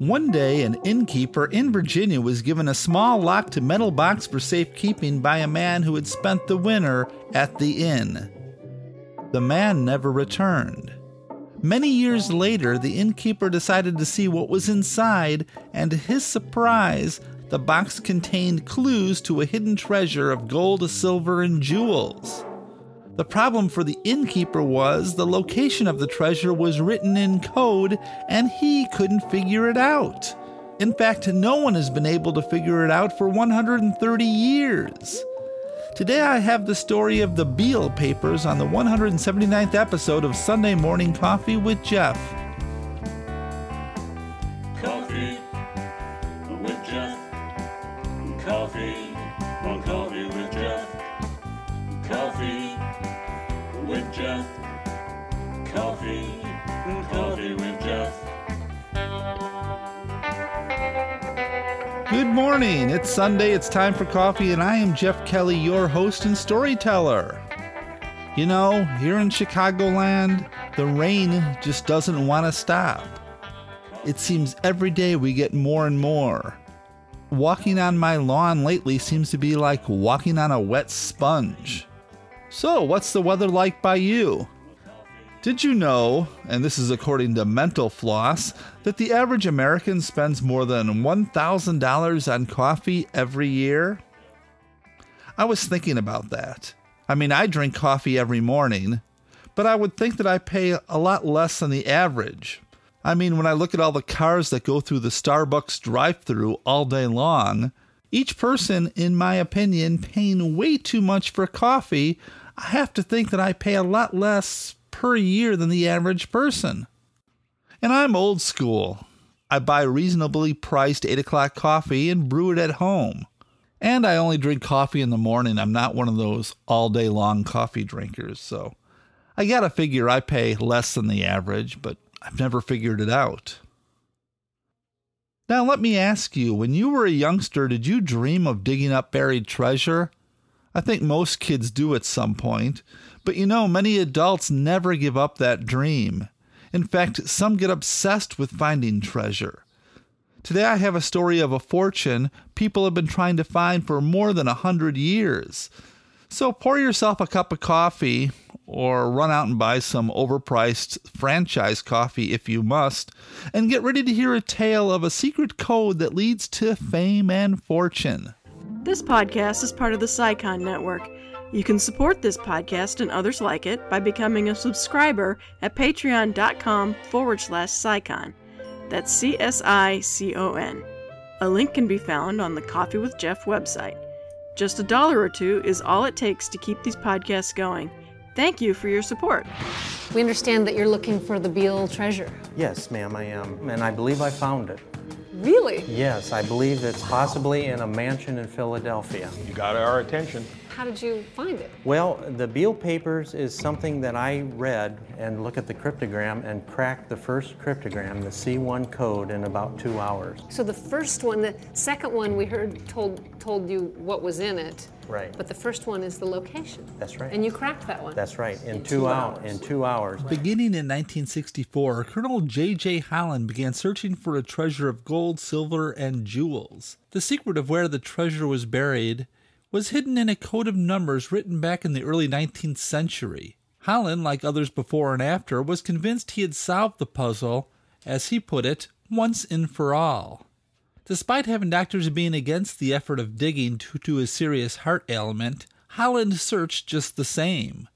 One day, an innkeeper in Virginia was given a small locked metal box for safekeeping by a man who had spent the winter at the inn. The man never returned. Many years later, the innkeeper decided to see what was inside, and to his surprise, the box contained clues to a hidden treasure of gold, silver, and jewels. The problem for the innkeeper was the location of the treasure was written in code and he couldn't figure it out. In fact, no one has been able to figure it out for 130 years. Today I have the story of the Beale Papers on the 179th episode of Sunday Morning Coffee with Jeff. Coffee with Jeff. Coffee Coffee with morning. It's Sunday. It's time for coffee, and I am Jeff Kelly, your host and storyteller. You know, here in Chicagoland, the rain just doesn't want to stop. It seems every day we get more and more. Walking on my lawn lately seems to be like walking on a wet sponge. So, what's the weather like by you? Did you know, and this is according to Mental Floss, that the average American spends more than $1,000 on coffee every year? I was thinking about that. I mean, I drink coffee every morning, but I would think that I pay a lot less than the average. I mean, when I look at all the cars that go through the Starbucks drive through all day long, each person, in my opinion, paying way too much for coffee, I have to think that I pay a lot less per year than the average person. And I'm old school. I buy reasonably priced 8 o'clock coffee and brew it at home. And I only drink coffee in the morning. I'm not one of those all day long coffee drinkers, so I gotta figure I pay less than the average, but I've never figured it out. Now, let me ask you when you were a youngster, did you dream of digging up buried treasure? I think most kids do at some point, but you know, many adults never give up that dream. In fact, some get obsessed with finding treasure. Today, I have a story of a fortune people have been trying to find for more than a hundred years. So pour yourself a cup of coffee, or run out and buy some overpriced franchise coffee if you must, and get ready to hear a tale of a secret code that leads to fame and fortune. This podcast is part of the CSICON Network. You can support this podcast and others like it by becoming a subscriber at patreon.com forward slash CSICON. That's C S I C O N. A link can be found on the Coffee with Jeff website. Just a dollar or two is all it takes to keep these podcasts going. Thank you for your support. We understand that you're looking for the Beale treasure. Yes, ma'am, I am. And I believe I found it. Really? Yes, I believe it's possibly in a mansion in Philadelphia. You got our attention. How did you find it? Well, the Beale Papers is something that I read and look at the cryptogram and cracked the first cryptogram, the C1 code, in about two hours. So the first one, the second one we heard told told you what was in it. Right. But the first one is the location. That's right. And you cracked that one. That's right, in, In two, two hours. hours. In two hours. Beginning in 1964, Colonel J.J. Holland began searching for a treasure of gold, silver, and jewels. The secret of where the treasure was buried was hidden in a code of numbers written back in the early 19th century. Holland, like others before and after, was convinced he had solved the puzzle, as he put it, once and for all. Despite having doctors being against the effort of digging due to his serious heart ailment, Holland searched just the same.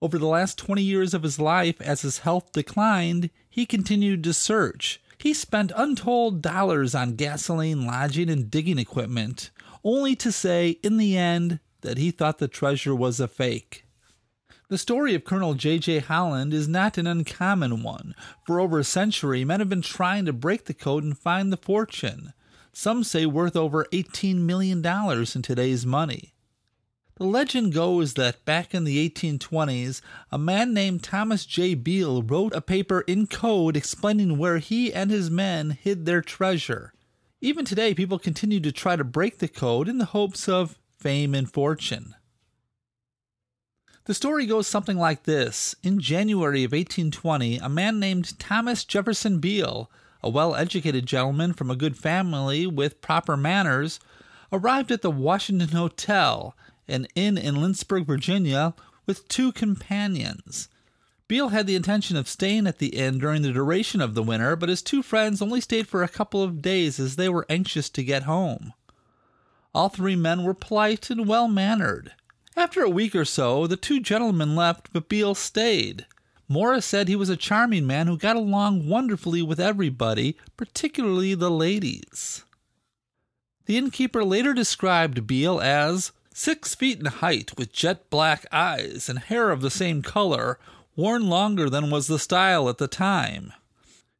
Over the last 20 years of his life, as his health declined, he continued to search. He spent untold dollars on gasoline, lodging, and digging equipment, only to say, in the end, that he thought the treasure was a fake. The story of Colonel J.J. Holland is not an uncommon one. For over a century, men have been trying to break the code and find the fortune. Some say worth over $18 million in today's money. The legend goes that back in the 1820s, a man named Thomas J. Beale wrote a paper in code explaining where he and his men hid their treasure. Even today, people continue to try to break the code in the hopes of fame and fortune. The story goes something like this In January of 1820, a man named Thomas Jefferson Beale, a well educated gentleman from a good family with proper manners, arrived at the Washington Hotel, an inn in Lynchburg, Virginia, with two companions. Beale had the intention of staying at the inn during the duration of the winter, but his two friends only stayed for a couple of days as they were anxious to get home. All three men were polite and well mannered. After a week or so, the two gentlemen left, but Beale stayed. Morris said he was a charming man who got along wonderfully with everybody, particularly the ladies. The innkeeper later described Beale as six feet in height, with jet black eyes and hair of the same color, worn longer than was the style at the time.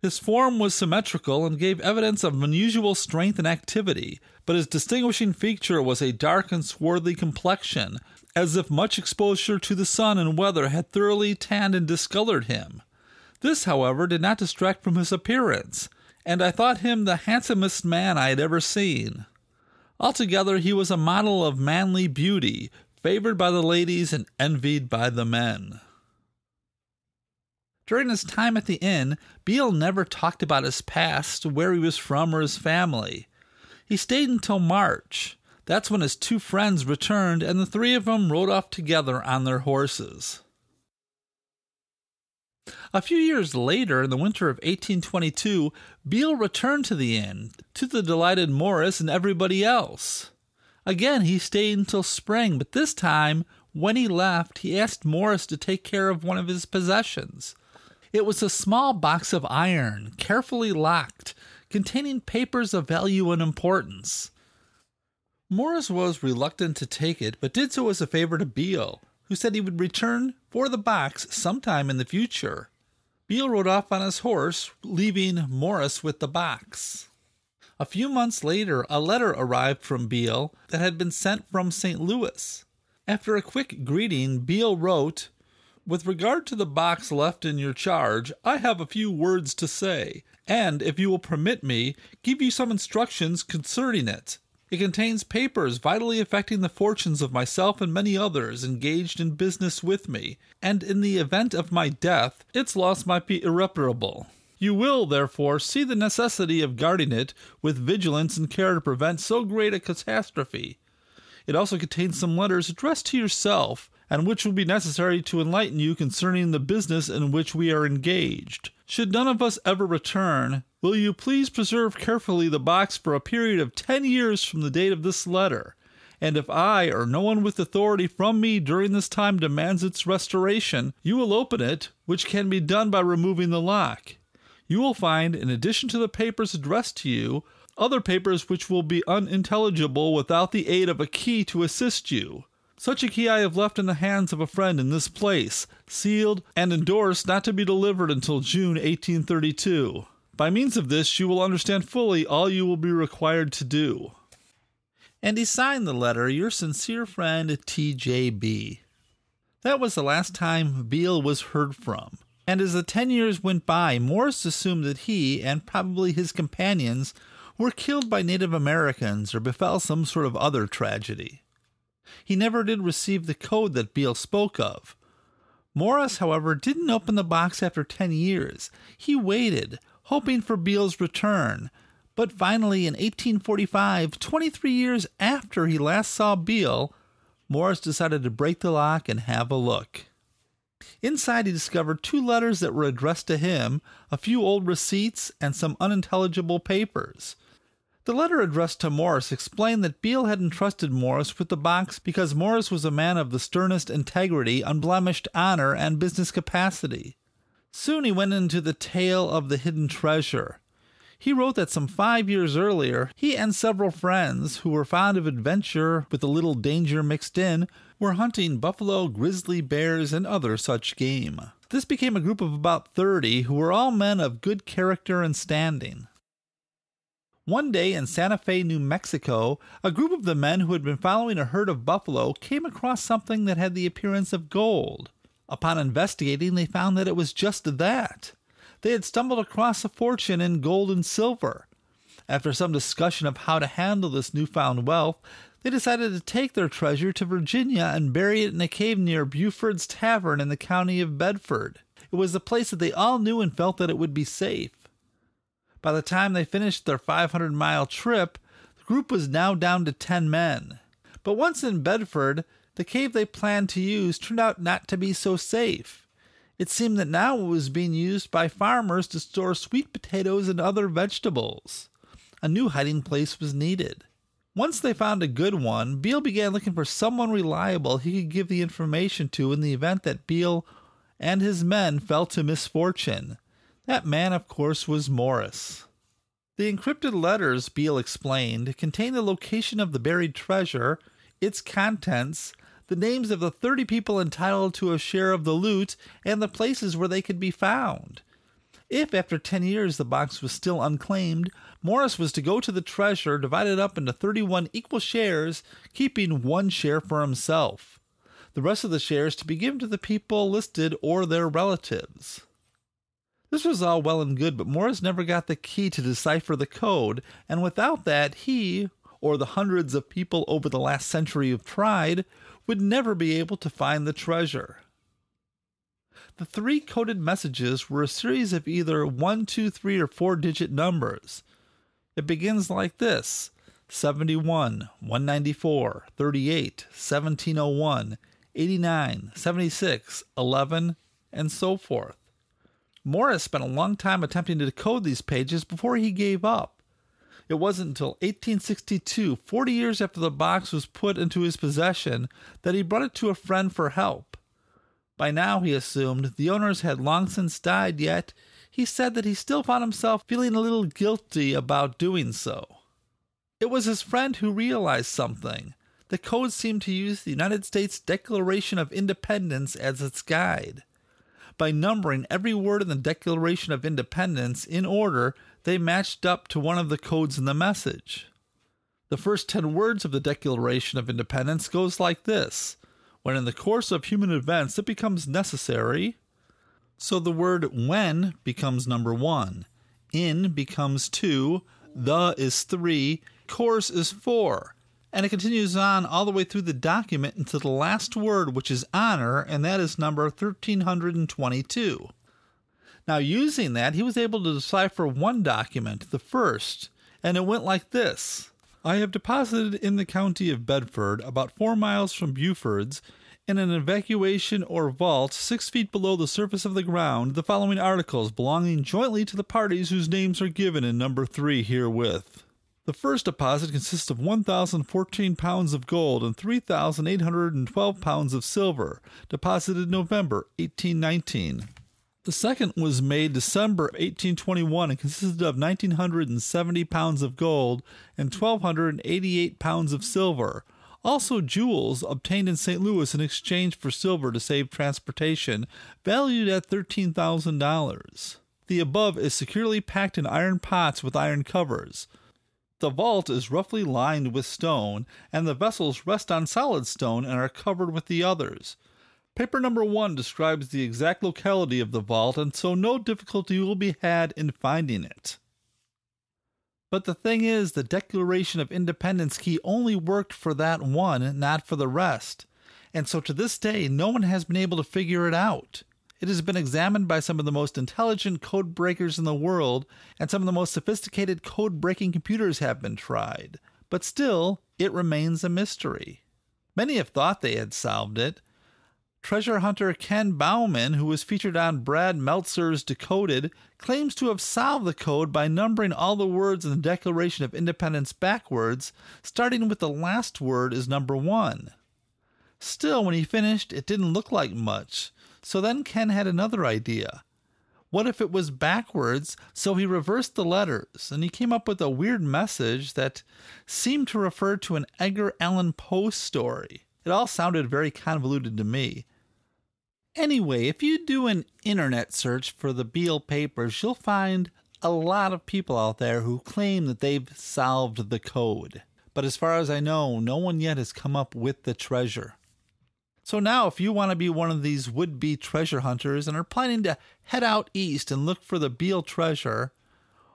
His form was symmetrical and gave evidence of unusual strength and activity, but his distinguishing feature was a dark and swarthy complexion, as if much exposure to the sun and weather had thoroughly tanned and discolored him. This, however, did not distract from his appearance, and I thought him the handsomest man I had ever seen. Altogether, he was a model of manly beauty, favored by the ladies and envied by the men. During his time at the inn, Beale never talked about his past, where he was from, or his family. He stayed until March. That's when his two friends returned, and the three of them rode off together on their horses. A few years later, in the winter of 1822, Beale returned to the inn, to the delighted Morris and everybody else. Again, he stayed until spring, but this time, when he left, he asked Morris to take care of one of his possessions. It was a small box of iron, carefully locked, containing papers of value and importance. Morris was reluctant to take it, but did so as a favor to Beale, who said he would return for the box sometime in the future. Beale rode off on his horse, leaving Morris with the box. A few months later, a letter arrived from Beale that had been sent from St. Louis. After a quick greeting, Beale wrote, with regard to the box left in your charge, I have a few words to say, and, if you will permit me, give you some instructions concerning it. It contains papers vitally affecting the fortunes of myself and many others engaged in business with me, and in the event of my death, its loss might be irreparable. You will, therefore, see the necessity of guarding it with vigilance and care to prevent so great a catastrophe. It also contains some letters addressed to yourself, and which will be necessary to enlighten you concerning the business in which we are engaged. Should none of us ever return, will you please preserve carefully the box for a period of ten years from the date of this letter? And if I or no one with authority from me during this time demands its restoration, you will open it, which can be done by removing the lock. You will find, in addition to the papers addressed to you, other papers which will be unintelligible without the aid of a key to assist you. Such a key I have left in the hands of a friend in this place, sealed and endorsed not to be delivered until June 1832. By means of this, you will understand fully all you will be required to do. And he signed the letter, Your sincere friend, T.J.B. That was the last time Beale was heard from. And as the ten years went by, Morris assumed that he, and probably his companions, were killed by Native Americans or befell some sort of other tragedy. He never did receive the code that Beale spoke of. Morris, however, didn't open the box after ten years. He waited, hoping for Beale's return. But finally, in 1845, 23 years after he last saw Beale, Morris decided to break the lock and have a look. Inside, he discovered two letters that were addressed to him, a few old receipts, and some unintelligible papers. The letter addressed to Morris explained that Beale had entrusted Morris with the box because Morris was a man of the sternest integrity, unblemished honor, and business capacity. Soon he went into the tale of the hidden treasure. He wrote that some five years earlier, he and several friends who were fond of adventure with a little danger mixed in were hunting buffalo, grizzly bears, and other such game. This became a group of about thirty who were all men of good character and standing. One day in Santa Fe, New Mexico, a group of the men who had been following a herd of buffalo came across something that had the appearance of gold. Upon investigating, they found that it was just that. They had stumbled across a fortune in gold and silver. After some discussion of how to handle this newfound wealth, they decided to take their treasure to Virginia and bury it in a cave near Buford's Tavern in the county of Bedford. It was a place that they all knew and felt that it would be safe. By the time they finished their 500 mile trip, the group was now down to 10 men. But once in Bedford, the cave they planned to use turned out not to be so safe. It seemed that now it was being used by farmers to store sweet potatoes and other vegetables. A new hiding place was needed. Once they found a good one, Beale began looking for someone reliable he could give the information to in the event that Beale and his men fell to misfortune. That man, of course, was Morris. The encrypted letters, Beale explained, contained the location of the buried treasure, its contents, the names of the 30 people entitled to a share of the loot, and the places where they could be found. If after 10 years the box was still unclaimed, Morris was to go to the treasure, divide it up into 31 equal shares, keeping one share for himself. The rest of the shares to be given to the people listed or their relatives. This was all well and good, but Morris never got the key to decipher the code, and without that, he, or the hundreds of people over the last century who've tried, would never be able to find the treasure. The three coded messages were a series of either one, two, three, or 4 digit numbers. It begins like this 71, 194, 38, 1701, 89, 76, 11, and so forth. Morris spent a long time attempting to decode these pages before he gave up. It wasn't until 1862, 40 years after the box was put into his possession, that he brought it to a friend for help. By now, he assumed, the owners had long since died, yet he said that he still found himself feeling a little guilty about doing so. It was his friend who realized something. The code seemed to use the United States Declaration of Independence as its guide. By numbering every word in the Declaration of Independence in order, they matched up to one of the codes in the message. The first 10 words of the Declaration of Independence goes like this: when in the course of human events it becomes necessary, so the word when becomes number 1, in becomes 2, the is 3, course is 4, and it continues on all the way through the document until the last word, which is honor, and that is number 1322. Now, using that, he was able to decipher one document, the first, and it went like this I have deposited in the county of Bedford, about four miles from Buford's, in an evacuation or vault six feet below the surface of the ground, the following articles belonging jointly to the parties whose names are given in number three herewith. The first deposit consists of 1,014 pounds of gold and 3,812 pounds of silver, deposited November 1819. The second was made December 1821 and consisted of 1,970 pounds of gold and 1,288 pounds of silver. Also, jewels obtained in St. Louis in exchange for silver to save transportation, valued at $13,000. The above is securely packed in iron pots with iron covers. The vault is roughly lined with stone, and the vessels rest on solid stone and are covered with the others. Paper number one describes the exact locality of the vault, and so no difficulty will be had in finding it. But the thing is, the Declaration of Independence key only worked for that one, not for the rest. And so to this day, no one has been able to figure it out. It has been examined by some of the most intelligent code breakers in the world, and some of the most sophisticated code breaking computers have been tried. But still, it remains a mystery. Many have thought they had solved it. Treasure hunter Ken Bauman, who was featured on Brad Meltzer's Decoded, claims to have solved the code by numbering all the words in the Declaration of Independence backwards, starting with the last word as number one. Still, when he finished, it didn't look like much. So then Ken had another idea. What if it was backwards? So he reversed the letters, and he came up with a weird message that seemed to refer to an Edgar Allan Poe story. It all sounded very convoluted to me. Anyway, if you do an internet search for the Beale papers, you'll find a lot of people out there who claim that they've solved the code. But as far as I know, no one yet has come up with the treasure. So now, if you want to be one of these would be treasure hunters and are planning to head out east and look for the Beale treasure,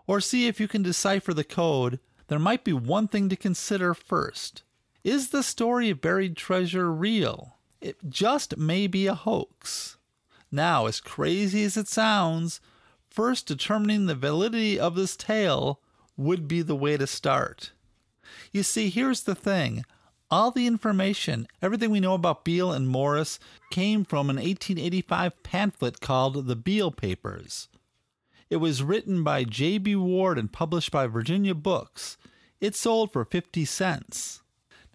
or see if you can decipher the code, there might be one thing to consider first. Is the story of buried treasure real? It just may be a hoax. Now, as crazy as it sounds, first determining the validity of this tale would be the way to start. You see, here's the thing all the information, everything we know about Beale and Morris, came from an 1885 pamphlet called The Beale Papers. It was written by J.B. Ward and published by Virginia Books. It sold for 50 cents.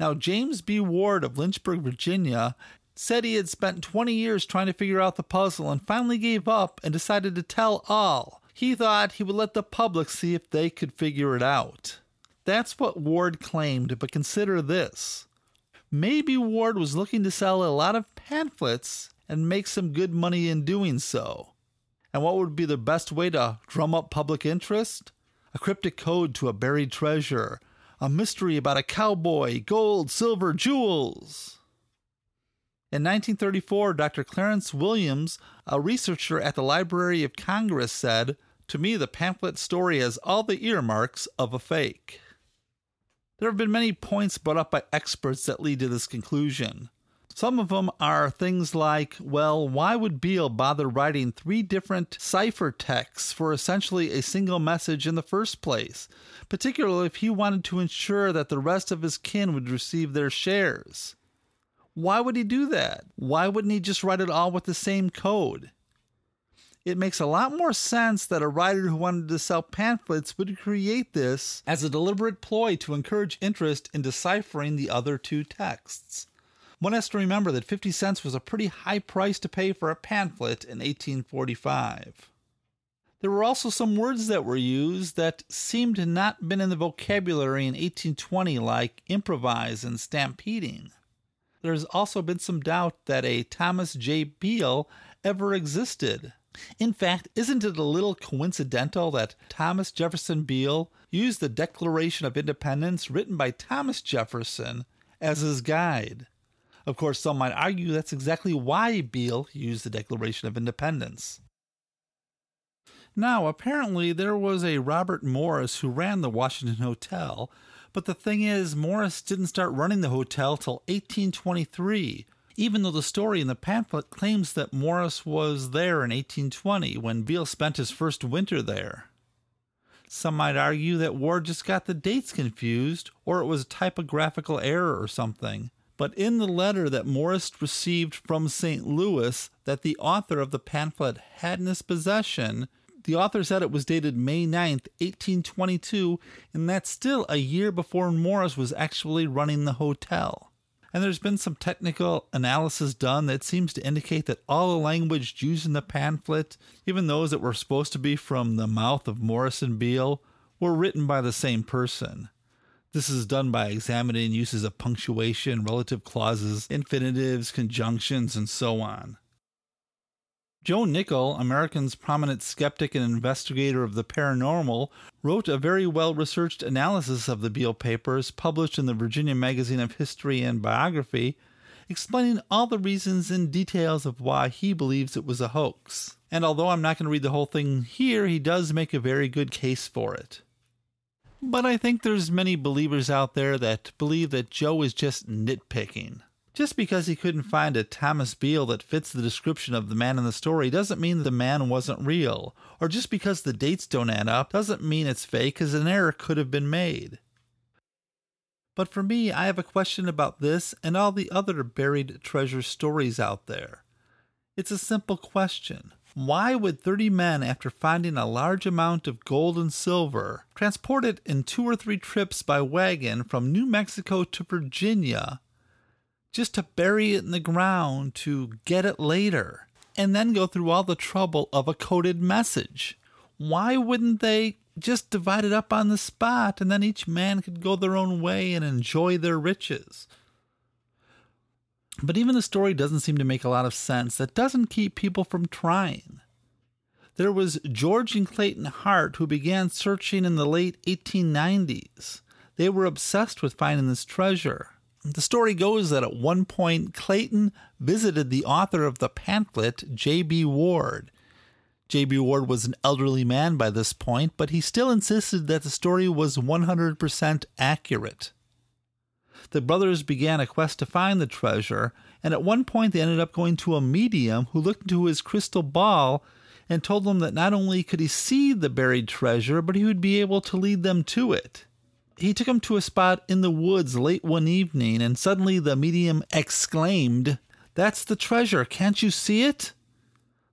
Now, James B. Ward of Lynchburg, Virginia, said he had spent 20 years trying to figure out the puzzle and finally gave up and decided to tell all. He thought he would let the public see if they could figure it out. That's what Ward claimed, but consider this. Maybe Ward was looking to sell a lot of pamphlets and make some good money in doing so. And what would be the best way to drum up public interest? A cryptic code to a buried treasure, a mystery about a cowboy, gold, silver, jewels. In 1934, Dr. Clarence Williams, a researcher at the Library of Congress, said, To me, the pamphlet story has all the earmarks of a fake. There have been many points brought up by experts that lead to this conclusion. Some of them are things like, well, why would Beale bother writing three different ciphertexts for essentially a single message in the first place, particularly if he wanted to ensure that the rest of his kin would receive their shares? Why would he do that? Why wouldn't he just write it all with the same code? It makes a lot more sense that a writer who wanted to sell pamphlets would create this as a deliberate ploy to encourage interest in deciphering the other two texts. One has to remember that 50 cents was a pretty high price to pay for a pamphlet in 1845. There were also some words that were used that seemed to not been in the vocabulary in 1820 like improvise and stampeding there's also been some doubt that a Thomas J. Beale ever existed. In fact, isn't it a little coincidental that Thomas Jefferson Beale used the Declaration of Independence written by Thomas Jefferson as his guide? Of course, some might argue that's exactly why Beale used the Declaration of Independence. Now, apparently, there was a Robert Morris who ran the Washington Hotel but the thing is, Morris didn't start running the hotel till 1823, even though the story in the pamphlet claims that Morris was there in 1820 when Beale spent his first winter there. Some might argue that Ward just got the dates confused, or it was a typographical error or something. But in the letter that Morris received from St. Louis that the author of the pamphlet had in his possession, the author said it was dated May 9th, 1822, and that's still a year before Morris was actually running the hotel. And there's been some technical analysis done that seems to indicate that all the language used in the pamphlet, even those that were supposed to be from the mouth of Morrison Beale, were written by the same person. This is done by examining uses of punctuation, relative clauses, infinitives, conjunctions, and so on. Joe Nickell, American's prominent skeptic and investigator of the paranormal, wrote a very well researched analysis of the Beale papers published in the Virginia Magazine of History and Biography, explaining all the reasons and details of why he believes it was a hoax. And although I'm not going to read the whole thing here, he does make a very good case for it. But I think there's many believers out there that believe that Joe is just nitpicking. Just because he couldn't find a Thomas Beale that fits the description of the man in the story doesn't mean the man wasn't real. Or just because the dates don't add up doesn't mean it's fake, as an error could have been made. But for me, I have a question about this and all the other buried treasure stories out there. It's a simple question. Why would 30 men, after finding a large amount of gold and silver, transport it in two or three trips by wagon from New Mexico to Virginia, just to bury it in the ground to get it later and then go through all the trouble of a coded message. Why wouldn't they just divide it up on the spot and then each man could go their own way and enjoy their riches? But even the story doesn't seem to make a lot of sense. That doesn't keep people from trying. There was George and Clayton Hart who began searching in the late 1890s. They were obsessed with finding this treasure. The story goes that at one point Clayton visited the author of the pamphlet, J.B. Ward. J.B. Ward was an elderly man by this point, but he still insisted that the story was 100% accurate. The brothers began a quest to find the treasure, and at one point they ended up going to a medium who looked into his crystal ball and told them that not only could he see the buried treasure, but he would be able to lead them to it. He took him to a spot in the woods late one evening, and suddenly the medium exclaimed, That's the treasure, can't you see it?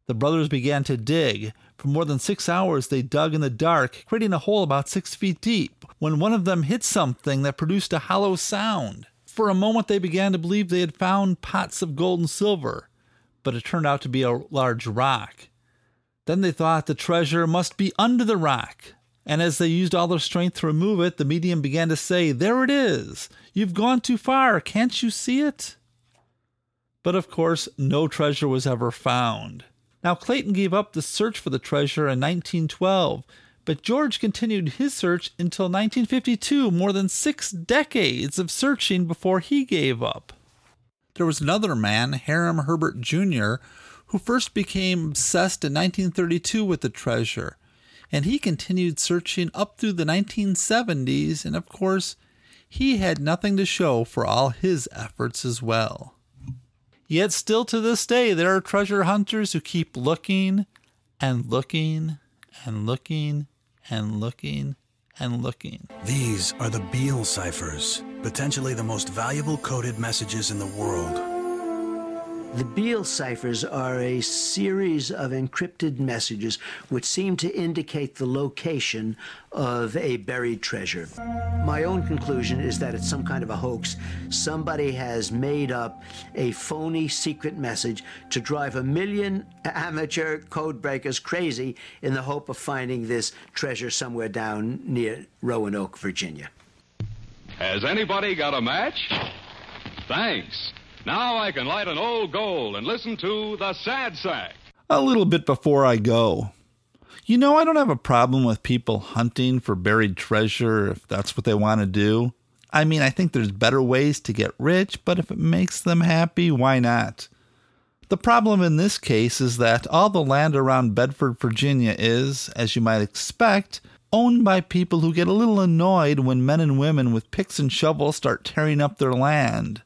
The brothers began to dig. For more than six hours they dug in the dark, creating a hole about six feet deep, when one of them hit something that produced a hollow sound. For a moment they began to believe they had found pots of gold and silver, but it turned out to be a large rock. Then they thought the treasure must be under the rock, and as they used all their strength to remove it, the medium began to say, There it is! You've gone too far, can't you see it? But of course, no treasure was ever found. Now, Clayton gave up the search for the treasure in 1912, but George continued his search until 1952, more than six decades of searching before he gave up. There was another man, Hiram Herbert Jr., who first became obsessed in 1932 with the treasure, and he continued searching up through the 1970s, and of course, he had nothing to show for all his efforts as well. Yet still to this day, there are treasure hunters who keep looking and looking and looking and looking and looking. These are the Beale ciphers, potentially the most valuable coded messages in the world. The Beale ciphers are a series of encrypted messages which seem to indicate the location of a buried treasure. My own conclusion is that it's some kind of a hoax. Somebody has made up a phony secret message to drive a million amateur code breakers crazy in the hope of finding this treasure somewhere down near Roanoke, Virginia. Has anybody got a match? Thanks. Now I can light an old gold and listen to the sad sack. A little bit before I go. You know, I don't have a problem with people hunting for buried treasure if that's what they want to do. I mean, I think there's better ways to get rich, but if it makes them happy, why not? The problem in this case is that all the land around Bedford, Virginia is, as you might expect, owned by people who get a little annoyed when men and women with picks and shovels start tearing up their land.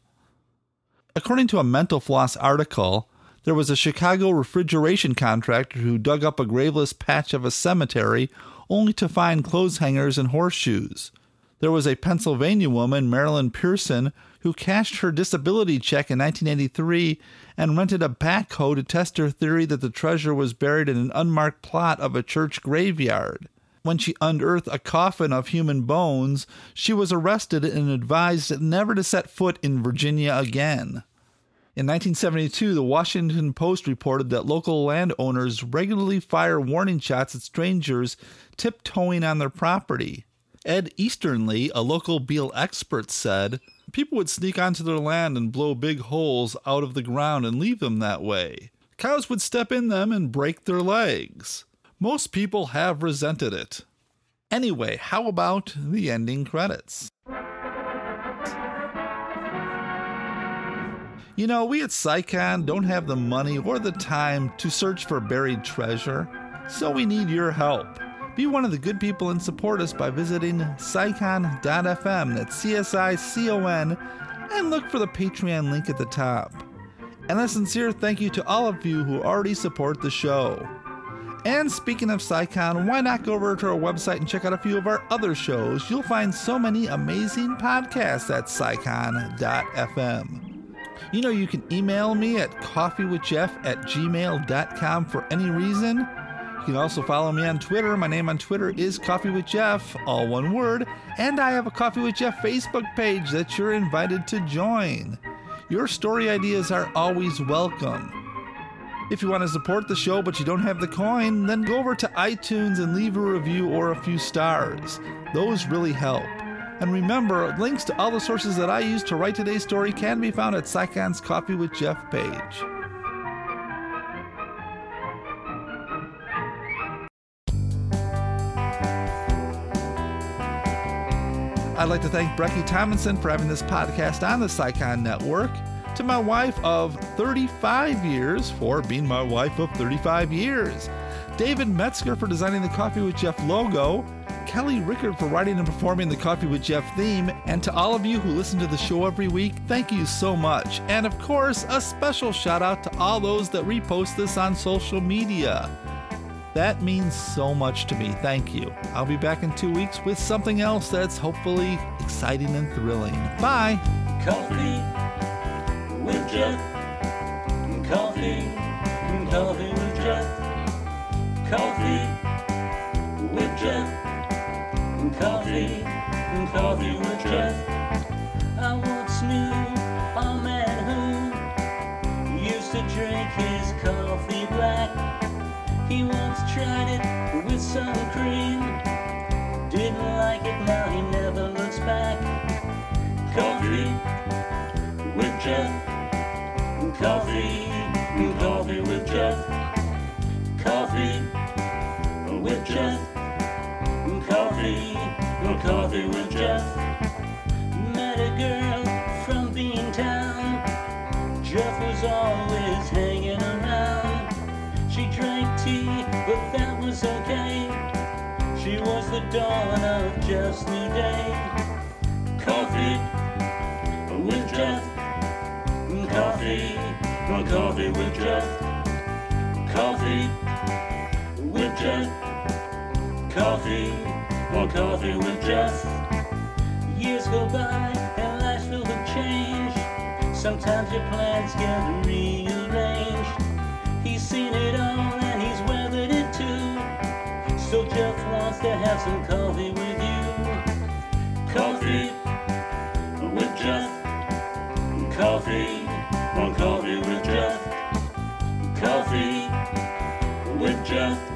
According to a Mental Floss article, there was a Chicago refrigeration contractor who dug up a graveless patch of a cemetery only to find clothes hangers and horseshoes. There was a Pennsylvania woman, Marilyn Pearson, who cashed her disability check in 1983 and rented a backhoe to test her theory that the treasure was buried in an unmarked plot of a church graveyard. When she unearthed a coffin of human bones, she was arrested and advised never to set foot in Virginia again. In 1972, the Washington Post reported that local landowners regularly fire warning shots at strangers tiptoeing on their property. Ed Easternly, a local Beale expert, said people would sneak onto their land and blow big holes out of the ground and leave them that way. Cows would step in them and break their legs. Most people have resented it. Anyway, how about the ending credits? You know, we at CSICON don't have the money or the time to search for buried treasure, so we need your help. Be one of the good people and support us by visiting csicon.fm, that's C S I C O N, and look for the Patreon link at the top. And a sincere thank you to all of you who already support the show. And speaking of CSICON, why not go over to our website and check out a few of our other shows? You'll find so many amazing podcasts at csicon.fm. You know, you can email me at coffeewithjeff at gmail.com for any reason. You can also follow me on Twitter. My name on Twitter is Coffee with Jeff, all one word. And I have a Coffee with Jeff Facebook page that you're invited to join. Your story ideas are always welcome. If you want to support the show but you don't have the coin, then go over to iTunes and leave a review or a few stars. Those really help. And remember, links to all the sources that I used to write today's story can be found at CSICON's Coffee with Jeff page. I'd like to thank Brecky Tomlinson for having this podcast on the SciCon Network. To my wife of 35 years for being my wife of 35 years. David Metzger for designing the Coffee with Jeff logo. Kelly Rickard for writing and performing the Coffee with Jeff theme. And to all of you who listen to the show every week, thank you so much. And of course, a special shout out to all those that repost this on social media. That means so much to me. Thank you. I'll be back in two weeks with something else that's hopefully exciting and thrilling. Bye. Coffee with Jeff. Coffee, coffee with Jeff. Coffee with Jeff. Coffee, coffee with Jeff. I once knew a man who used to drink his coffee black. He once tried it with some cream. Didn't like it, now he never looks back. Coffee with Jeff. Coffee, coffee with Jeff. Coffee with Jeff. Met a girl from Beantown. Jeff was always hanging around. She drank tea, but that was okay. She was the dawn of Jeff's new day. Coffee with Jeff. Coffee, coffee with Jeff. Coffee with Jeff. Coffee with Jeff. Years go by and life's filled with change. Sometimes your plans get rearranged. He's seen it all and he's weathered it too. So Jeff wants to have some coffee with you. Coffee with Jeff. Coffee, coffee with Jeff. Coffee with Jeff.